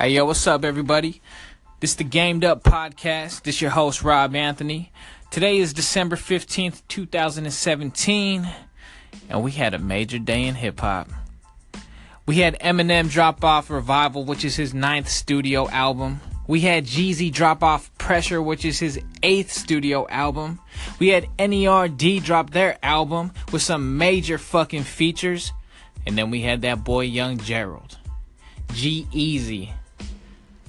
Hey, yo, what's up, everybody? This is the Gamed Up Podcast. This your host, Rob Anthony. Today is December 15th, 2017, and we had a major day in hip hop. We had Eminem drop off Revival, which is his ninth studio album. We had Jeezy drop off Pressure, which is his eighth studio album. We had NERD drop their album with some major fucking features. And then we had that boy Young Gerald. G-Eazy.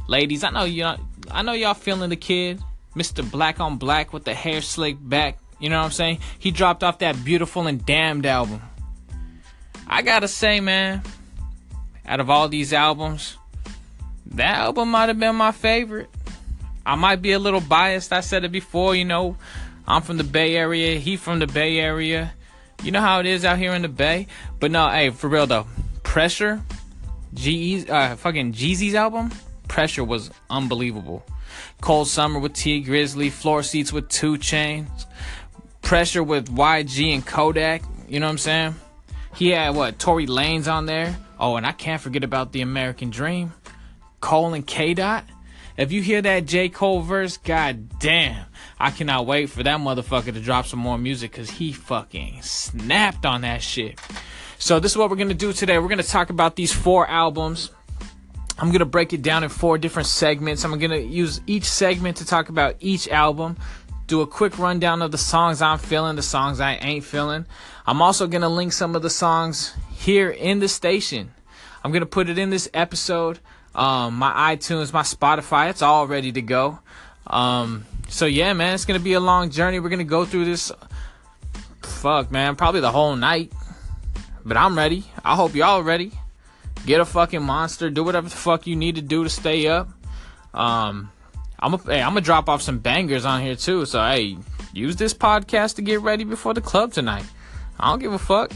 Ladies, I know you I know y'all feeling the kid. Mr. Black on Black with the hair slicked back. You know what I'm saying? He dropped off that beautiful and damned album. I gotta say, man, out of all these albums, that album might have been my favorite. I might be a little biased. I said it before, you know. I'm from the Bay Area. He from the Bay Area. You know how it is out here in the Bay. But no, hey, for real though, Pressure, G, uh, fucking Jeezy's album, Pressure was unbelievable. Cold Summer with Tee Grizzley, Floor Seats with 2 Chainz, Pressure with YG and Kodak. You know what I'm saying? He had what Tory Lanez on there. Oh, and I can't forget about the American Dream. Cole and K Dot. If you hear that J. Cole verse, god damn. I cannot wait for that motherfucker to drop some more music because he fucking snapped on that shit. So, this is what we're gonna do today. We're gonna talk about these four albums. I'm gonna break it down in four different segments. I'm gonna use each segment to talk about each album, do a quick rundown of the songs I'm feeling, the songs I ain't feeling. I'm also gonna link some of the songs here in the station. I'm gonna put it in this episode um, my iTunes, my Spotify, it's all ready to go. Um, so yeah, man, it's gonna be a long journey. We're gonna go through this. Fuck, man, probably the whole night. But I'm ready. I hope y'all ready. Get a fucking monster. Do whatever the fuck you need to do to stay up. Um, I'm gonna hey, I'm gonna drop off some bangers on here too. So hey, use this podcast to get ready before the club tonight. I don't give a fuck.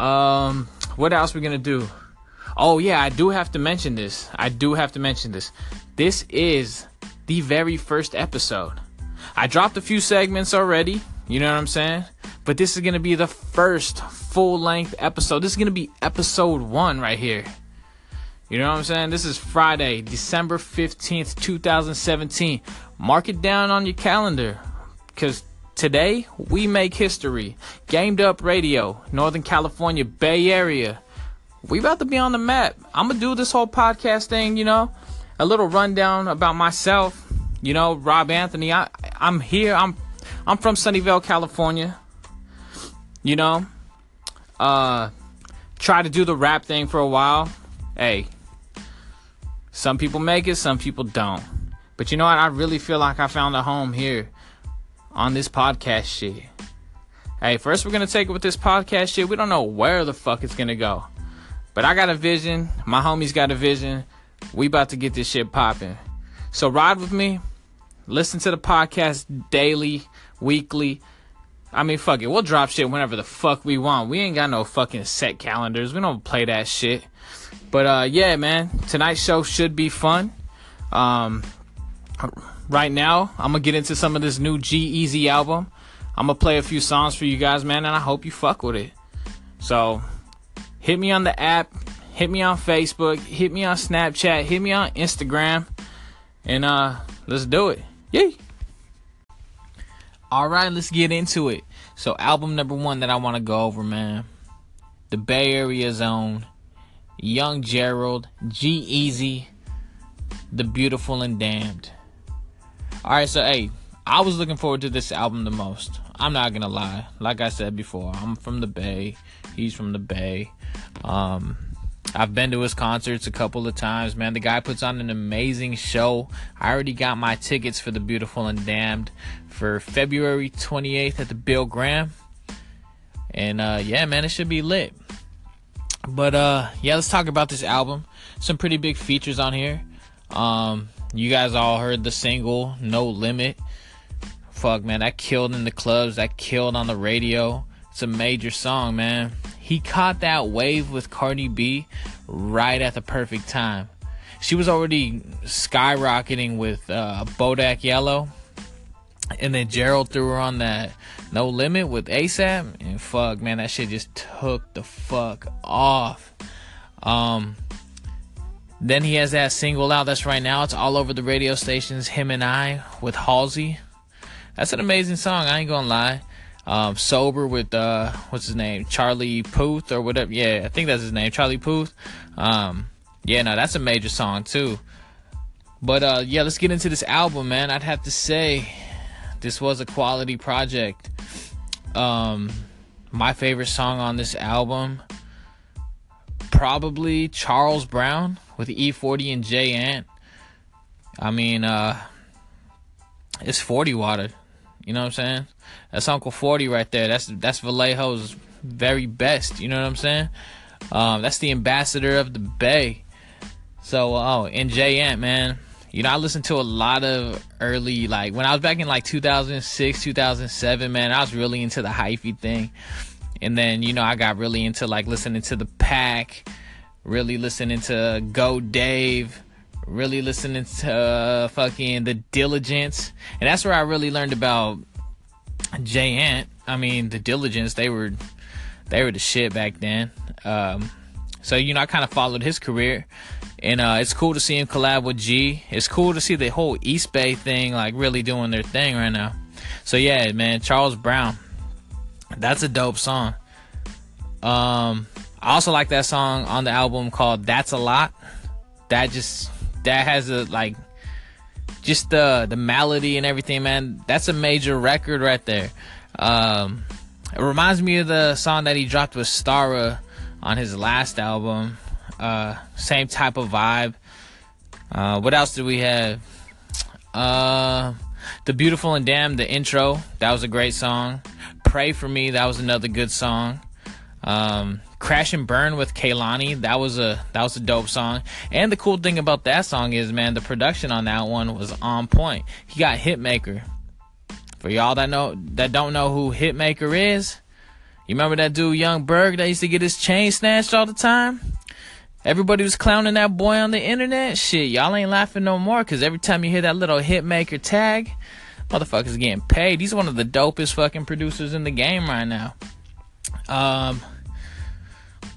Um, what else we gonna do? Oh yeah, I do have to mention this. I do have to mention this. This is the very first episode. I dropped a few segments already, you know what I'm saying? But this is to be the first full-length episode. This is going to be episode 1 right here. You know what I'm saying? This is Friday, December 15th, 2017. Mark it down on your calendar cuz today we make history. Gamed Up Radio, Northern California Bay Area we about to be on the map. I'm gonna do this whole podcast thing, you know, a little rundown about myself. You know, Rob Anthony. I I'm here. I'm I'm from Sunnyvale, California. You know, uh, try to do the rap thing for a while. Hey, some people make it, some people don't. But you know what? I really feel like I found a home here on this podcast shit. Hey, first we're gonna take it with this podcast shit. We don't know where the fuck it's gonna go. But I got a vision. My homies got a vision. We about to get this shit popping. So ride with me. Listen to the podcast daily, weekly. I mean, fuck it. We'll drop shit whenever the fuck we want. We ain't got no fucking set calendars. We don't play that shit. But uh, yeah, man. Tonight's show should be fun. Um, right now, I'm gonna get into some of this new G-Eazy album. I'm gonna play a few songs for you guys, man, and I hope you fuck with it. So hit me on the app, hit me on Facebook, hit me on Snapchat, hit me on Instagram, and uh, let's do it. Yay! All right, let's get into it. So, album number one that I want to go over, man, the Bay Area Zone, Young Gerald, G-Eazy, The Beautiful and Damned. All right, so hey, I was looking forward to this album the most. I'm not gonna lie. Like I said before, I'm from the Bay. He's from the Bay. Um, I've been to his concerts a couple of times, man. The guy puts on an amazing show. I already got my tickets for The Beautiful and Damned for February 28th at the Bill Graham. And uh, yeah, man, it should be lit. But uh, yeah, let's talk about this album. Some pretty big features on here. Um, you guys all heard the single No Limit. Fuck, man, that killed in the clubs. That killed on the radio. It's a major song, man. He caught that wave with Cardi B right at the perfect time. She was already skyrocketing with uh, Bodak Yellow, and then Gerald threw her on that No Limit with ASAP, and fuck, man, that shit just took the fuck off. Um, Then he has that single out that's right now. It's all over the radio stations. Him and I with Halsey. That's an amazing song. I ain't gonna lie. Um, sober with uh, what's his name, Charlie Puth or whatever. Yeah, I think that's his name, Charlie Puth. Um, yeah, no, that's a major song too. But uh, yeah, let's get into this album, man. I'd have to say this was a quality project. Um, my favorite song on this album, probably Charles Brown with E40 and Jay Ant. I mean, uh, it's 40 water. You know what I'm saying? That's Uncle 40 right there. That's that's Vallejo's very best. You know what I'm saying? Um, that's the ambassador of the Bay. So, oh, and Jay Ant, man. You know, I listened to a lot of early, like when I was back in like 2006, 2007, man, I was really into the hyphy thing. And then, you know, I got really into like listening to the pack, really listening to Go Dave, really listening to uh, fucking The Diligence. And that's where I really learned about Jay Ant. I mean, The Diligence, they were they were the shit back then. Um, so, you know, I kind of followed his career. And uh, it's cool to see him collab with G. It's cool to see the whole East Bay thing like really doing their thing right now. So yeah, man, Charles Brown. That's a dope song. Um, I also like that song on the album called "That's a Lot." That just that has a like just the the melody and everything, man. That's a major record right there. Um, it reminds me of the song that he dropped with Starrah on his last album. Uh, same type of vibe. Uh, what else did we have? Uh, the Beautiful and Damned, the intro, that was a great song. Pray for Me, that was another good song. Um, Crash and Burn with Kehlani, that was a that was a dope song. And the cool thing about that song is, man, the production on that one was on point. He got Hitmaker. For y'all that know that don't know who Hitmaker is, you remember that dude Young Berg that used to get his chain snatched all the time? Everybody was clowning that boy on the internet. Shit, y'all ain't laughing no more because every time you hear that little hitmaker tag, motherfuckers getting paid. He's one of the dopest fucking producers in the game right now. Um,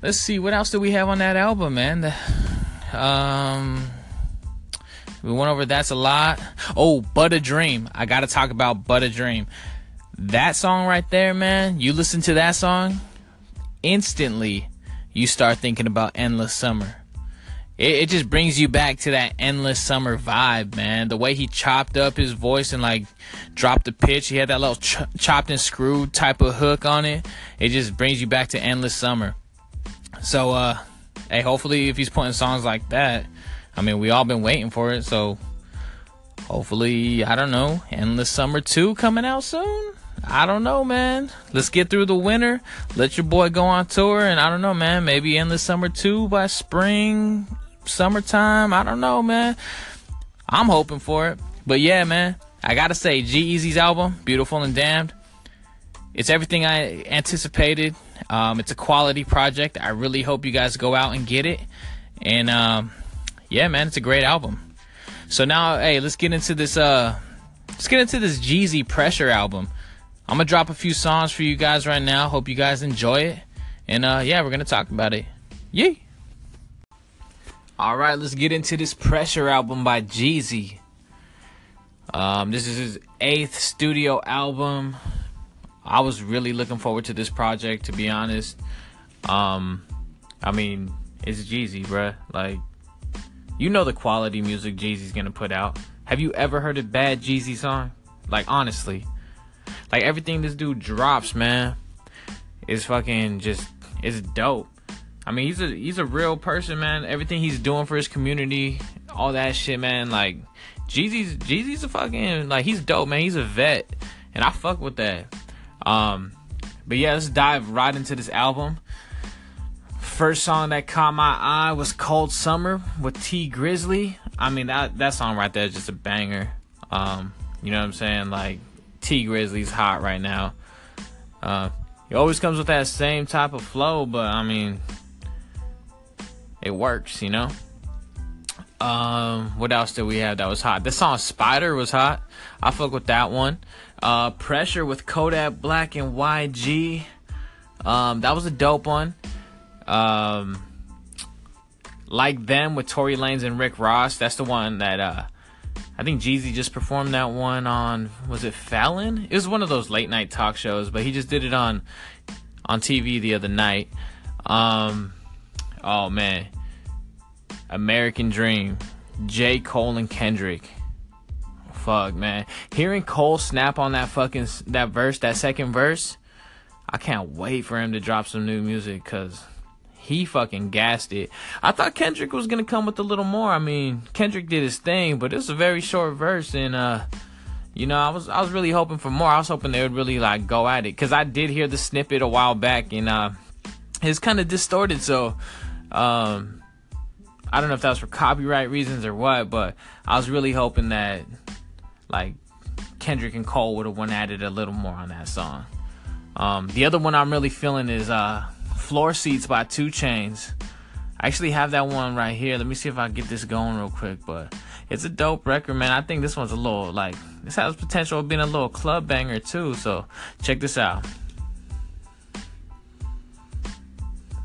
let's see what else do we have on that album, man. The, um, we went over that's a lot. Oh, But a Dream. I gotta talk about But a Dream. That song right there, man. You listen to that song, instantly you start thinking about endless summer. It, it just brings you back to that endless summer vibe, man. The way he chopped up his voice and like dropped the pitch, he had that little ch- chopped and screwed type of hook on it. It just brings you back to endless summer. So, uh, hey, hopefully, if he's putting songs like that, I mean, we all been waiting for it. So, hopefully, I don't know, endless summer two coming out soon. I don't know, man. Let's get through the winter. Let your boy go on tour, and I don't know, man. Maybe the summer too by spring, summertime. I don't know, man. I'm hoping for it. But yeah, man. I gotta say, G-Eazy's album, Beautiful and Damned, it's everything I anticipated. Um, it's a quality project. I really hope you guys go out and get it. And um, yeah, man, it's a great album. So now, hey, let's get into this. Uh, let's get into this Jeezy Pressure album. I'm gonna drop a few songs for you guys right now. Hope you guys enjoy it. And uh yeah, we're gonna talk about it. Yay! Alright, let's get into this pressure album by Jeezy. Um, this is his eighth studio album. I was really looking forward to this project, to be honest. Um, I mean, it's Jeezy, bruh. Like, you know the quality music Jeezy's gonna put out. Have you ever heard a bad Jeezy song? Like, honestly. Like everything this dude drops, man, is fucking just is dope. I mean, he's a he's a real person, man. Everything he's doing for his community, all that shit, man. Like Jeezy's Jeezy's a fucking like he's dope, man. He's a vet, and I fuck with that. Um, but yeah, let's dive right into this album. First song that caught my eye was "Cold Summer" with Tee Grizzley. I mean that that song right there is just a banger. Um, you know what I'm saying? Like Tee Grizzley's hot right now. Uh, he always comes with that same type of flow, but I mean, it works, you know. Um, what else did we have that was hot? This song Spider was hot. I fuck with that one. Uh, Pressure with Kodak Black and YG. Um, that was a dope one. Um, like them with Tory Lanez and Rick Ross. That's the one that uh, I think Jeezy just performed that one on. Was it Fallon? It was one of those late night talk shows, but he just did it on on TV the other night. Um, oh man, American Dream, J Cole and Kendrick. Fuck man, hearing Cole snap on that fucking that verse, that second verse, I can't wait for him to drop some new music because he fucking gassed it. I thought Kendrick was gonna come with a little more. I mean, Kendrick did his thing, but it was a very short verse, and uh, you know, I was I was really hoping for more. I was hoping they would really like go at it because I did hear the snippet a while back, and uh, it's kind of distorted. So, um, I don't know if that was for copyright reasons or what, but I was really hoping that like Kendrick and Cole would have went at it a little more on that song. Um, the other one I'm really feeling is uh, Floor Seats by 2 Chainz. I actually have that one right here. Let me see if I get this going real quick, but it's a dope record, man. I think this one's a little like this has potential of being a little club banger too. So check this out.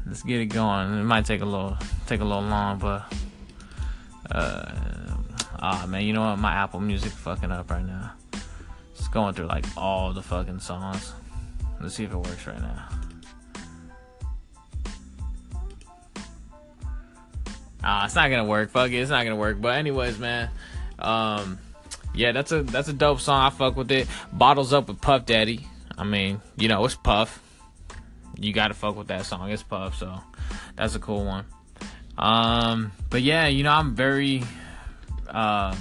Let's get it going. It might take a little take a little long, but uh ah oh, man, you know what? My Apple Music fucking up right now. It's going through like all the fucking songs. Let's see if it works right now. Ah, it's not gonna work. Fuck it, it's not gonna work. But anyways, man, um, yeah, that's a that's a dope song. I fuck with it. Bottles up with Puff Daddy. I mean, you know, it's Puff. You gotta fuck with that song. It's Puff, so that's a cool one. Um, but yeah, you know, I'm very, um,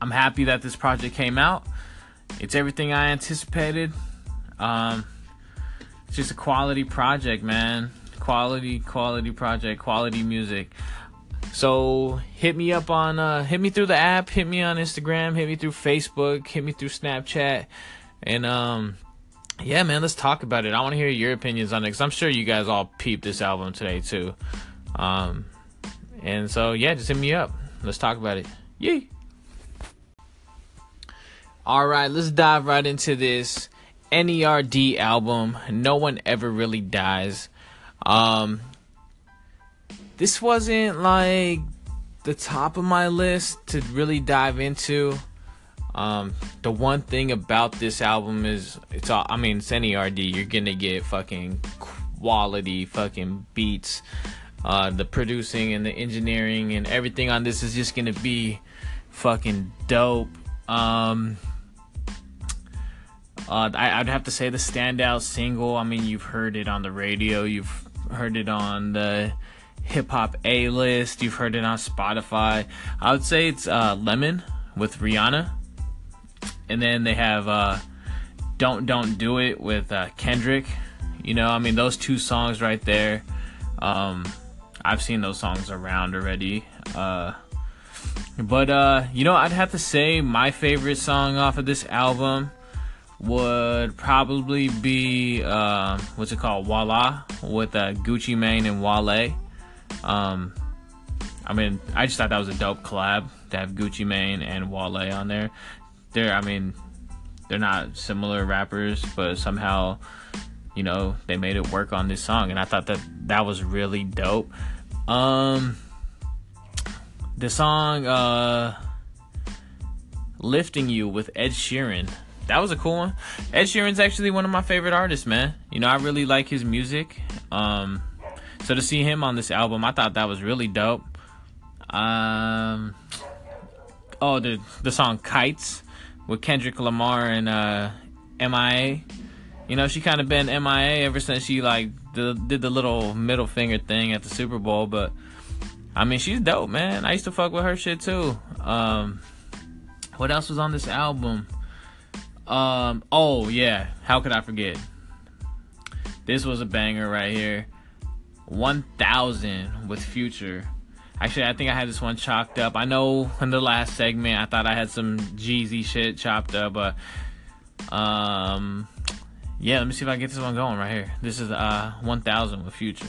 I'm happy that this project came out. It's everything I anticipated. Um, it's just a quality project, man. Quality quality project quality music. So hit me up on uh hit me through the app hit me on instagram hit me through facebook hit me through snapchat. And um yeah man let's talk about it. I want to hear your opinions on it because i'm sure you guys all peeped this album today too. Um and so yeah just hit me up let's talk about it yay all right let's dive right into this nerd album no one ever really dies um, this wasn't like the top of my list to really dive into. Um, the one thing about this album is it's all, I mean, it's NERD. You're gonna get fucking quality fucking beats. Uh, the producing and the engineering and everything on this is just gonna be fucking dope. Um, uh, I, would have to say the standout single. I mean, you've heard it on the radio. You've heard it on the hip hop A list. You've heard it on Spotify. I would say it's uh, Lemon with Rihanna, and then they have uh, Don't Don't Do It with uh, Kendrick. You know, I mean those two songs right there. Um, I've seen those songs around already. Uh, but uh, you know, I'd have to say my favorite song off of this album would probably be uh, what's it called, Voila, with uh, Gucci Mane and Wale. Um, I mean, I just thought that was a dope collab to have Gucci Mane and Wale on there. They're, I mean, they're not similar rappers, but somehow, you know, they made it work on this song, and I thought that that was really dope. Um, the song uh, "Lifting You" with Ed Sheeran that was a cool one. Ed Sheeran's actually one of my favorite artists, man. You know, I really like his music. Um, so to see him on this album, I thought that was really dope. Um, oh, the the song "Kites" with Kendrick Lamar and uh, MIA. You know, she kind of been MIA ever since she like the, did the little middle finger thing at the Super Bowl. But I mean, she's dope, man. I used to fuck with her shit too. Um, what else was on this album? Um, oh yeah, how could I forget? This was a banger right here. 1000 with Future. Actually, I think I had this one chalked up. I know in the last segment I thought I had some Jeezy shit chopped up, but um yeah, let me see if I get this one going right here. This is uh 1000 with Future.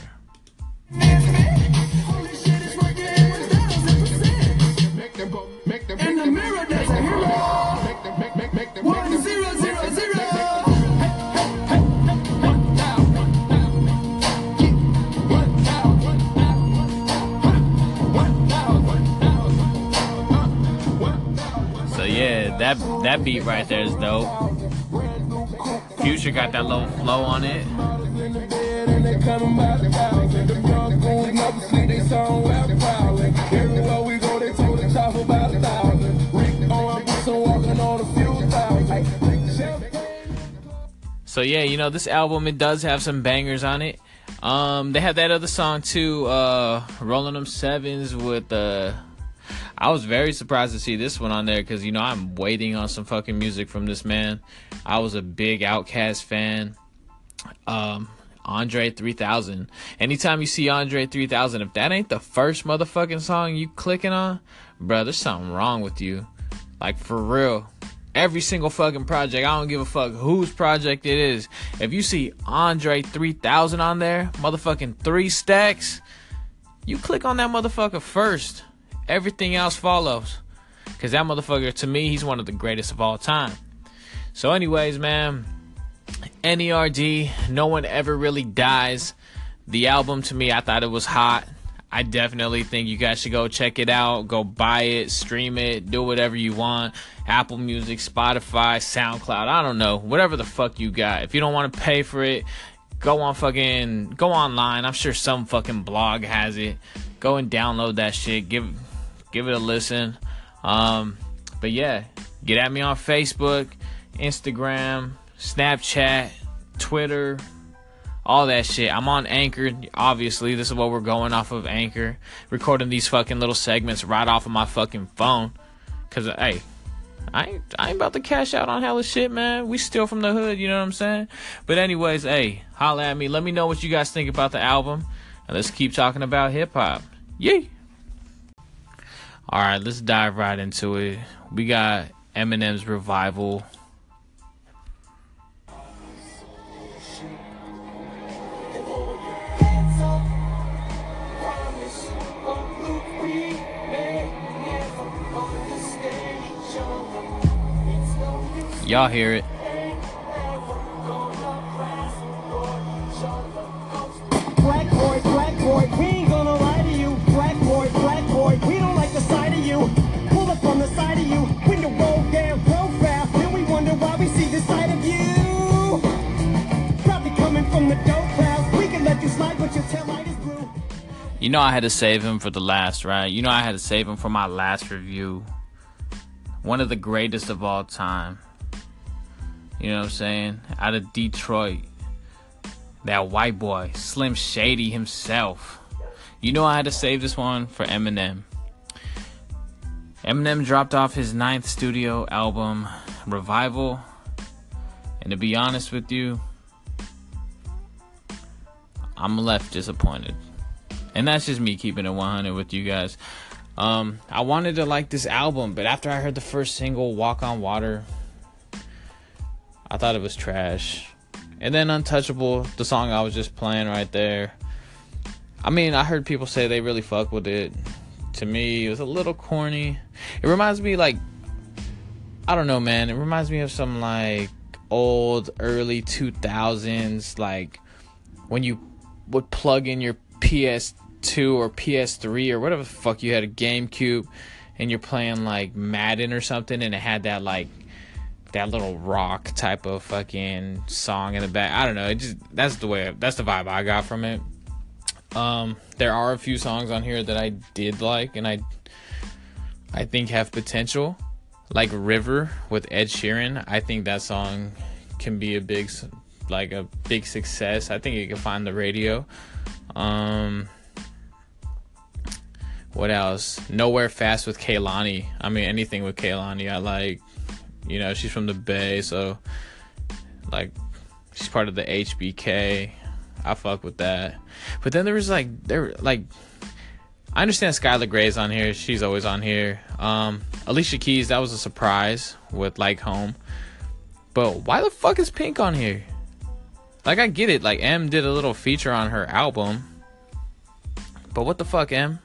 So yeah, that that beat right there is dope. Future got that little flow on it. So yeah, you know this album it does have some bangers on it. Um, they have that other song too, uh, "Rolling Them Sevens with uh, I was very surprised to see this one on there because you know I'm waiting on some fucking music from this man. I was a big OutKast fan. Um, Andre 3000. Anytime you see Andre 3000, if that ain't the first motherfucking song you clicking on, bro, there's something wrong with you. Like for real. Every single fucking project, I don't give a fuck whose project it is. If you see Andre 3000 on there, motherfucking three stacks, you click on that motherfucker first. Everything else follows. Cause that motherfucker, to me, he's one of the greatest of all time. So, anyways, man, NERD, no one ever really dies. The album to me, I thought it was hot. I definitely think you guys should go check it out. Go buy it, stream it, do whatever you want. Apple Music, Spotify, SoundCloud, I don't know. Whatever the fuck you got. If you don't want to pay for it, go on fucking go online. I'm sure some fucking blog has it. Go and download that shit. Give give it a listen. Um, but yeah, get at me on Facebook, Instagram, Snapchat, Twitter, all that shit. I'm on Anchor. Obviously, this is what we're going off of Anchor. Recording these fucking little segments right off of my fucking phone. Cause hey, I ain't, I ain't about to cash out on hella shit, man. We still from the hood, you know what I'm saying? But anyways, hey, holla at me. Let me know what you guys think about the album. And let's keep talking about hip hop. Yay! Alright, let's dive right into it. We got Eminem's revival. Y'all hear it. I had to save him for the last, right? You know I had to save him for my last review. One of the greatest of all time. You know what I'm saying? Out of Detroit. That white boy, Slim Shady himself. You know I had to save this one for Eminem. Eminem dropped off his ninth studio album, Revival. And to be honest with you, I'm left disappointed. And that's just me keeping it 100 with you guys. Um, I wanted to like this album, but after I heard the first single, Walk on Water, I thought it was trash. And then Untouchable, the song I was just playing right there. I mean, I heard people say they really fuck with it. To me, it was a little corny. It reminds me like I don't know, man. It reminds me of some like old early 2000s like when you would plug in your PS2 or PS3 or whatever the fuck you had a GameCube and you're playing like Madden or something and it had that like that little rock type of fucking song in the back. I don't know. It just that's the way that's the vibe I got from it. Um, there are a few songs on here that I did like and I I think have potential, like River with Ed Sheeran. I think that song can be a big like a big success. I think it can find the radio. Um, what else? Nowhere Fast with Kehlani. I mean, anything with Kehlani, I like. You know, she's from the Bay, so like she's part of the HBK. I fuck with that. But then there was like there like I understand Skylar Grey's on here. She's always on here. Um, Alicia Keys, that was a surprise with Like Home. But why the fuck is Pink on here? Like I get it, like M did a little feature on her album. But what the fuck, M?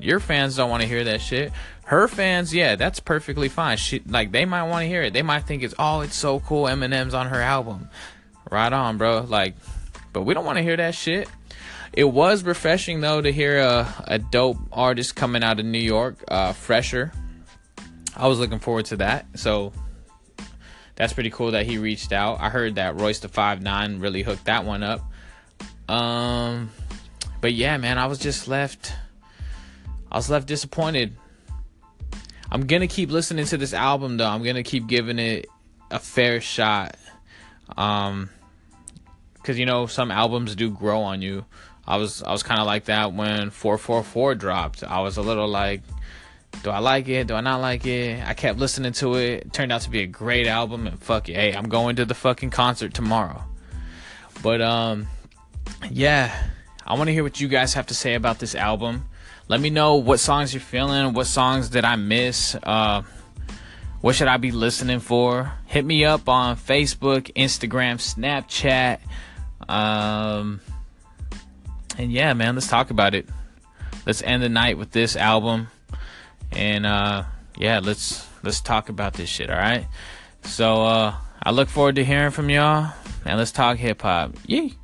Your fans don't want to hear that shit. Her fans, yeah, that's perfectly fine. She like they might want to hear it. They might think it's oh, it's so cool. Eminem's on her album. Right on, bro. Like, but we don't want to hear that shit. It was refreshing though to hear a, a dope artist coming out of New York, uh, Phresher. I was looking forward to that. So that's pretty cool that he reached out. I heard that Royce the Five Nine really hooked that one up. Um, but yeah, man, I was just left. I was left disappointed. I'm gonna keep listening to this album though. I'm gonna keep giving it a fair shot. Um, because you know some albums do grow on you. I was I was kind of like that when 444 dropped. I was a little like, do I like it? Do I not like it? I kept listening to it. it turned out to be a great album, and fuck it, hey, I'm going to the fucking concert tomorrow. But um, yeah, I want to hear what you guys have to say about this album. Let me know what songs you're feeling, what songs did I miss. Uh, what should I be listening for? Hit me up on Facebook, Instagram, Snapchat. Um, and yeah, man, let's talk about it. Let's end the night with this album. And uh, yeah, let's let's talk about this shit, all right? So uh, I look forward to hearing from y'all. And let's talk hip hop. Yee.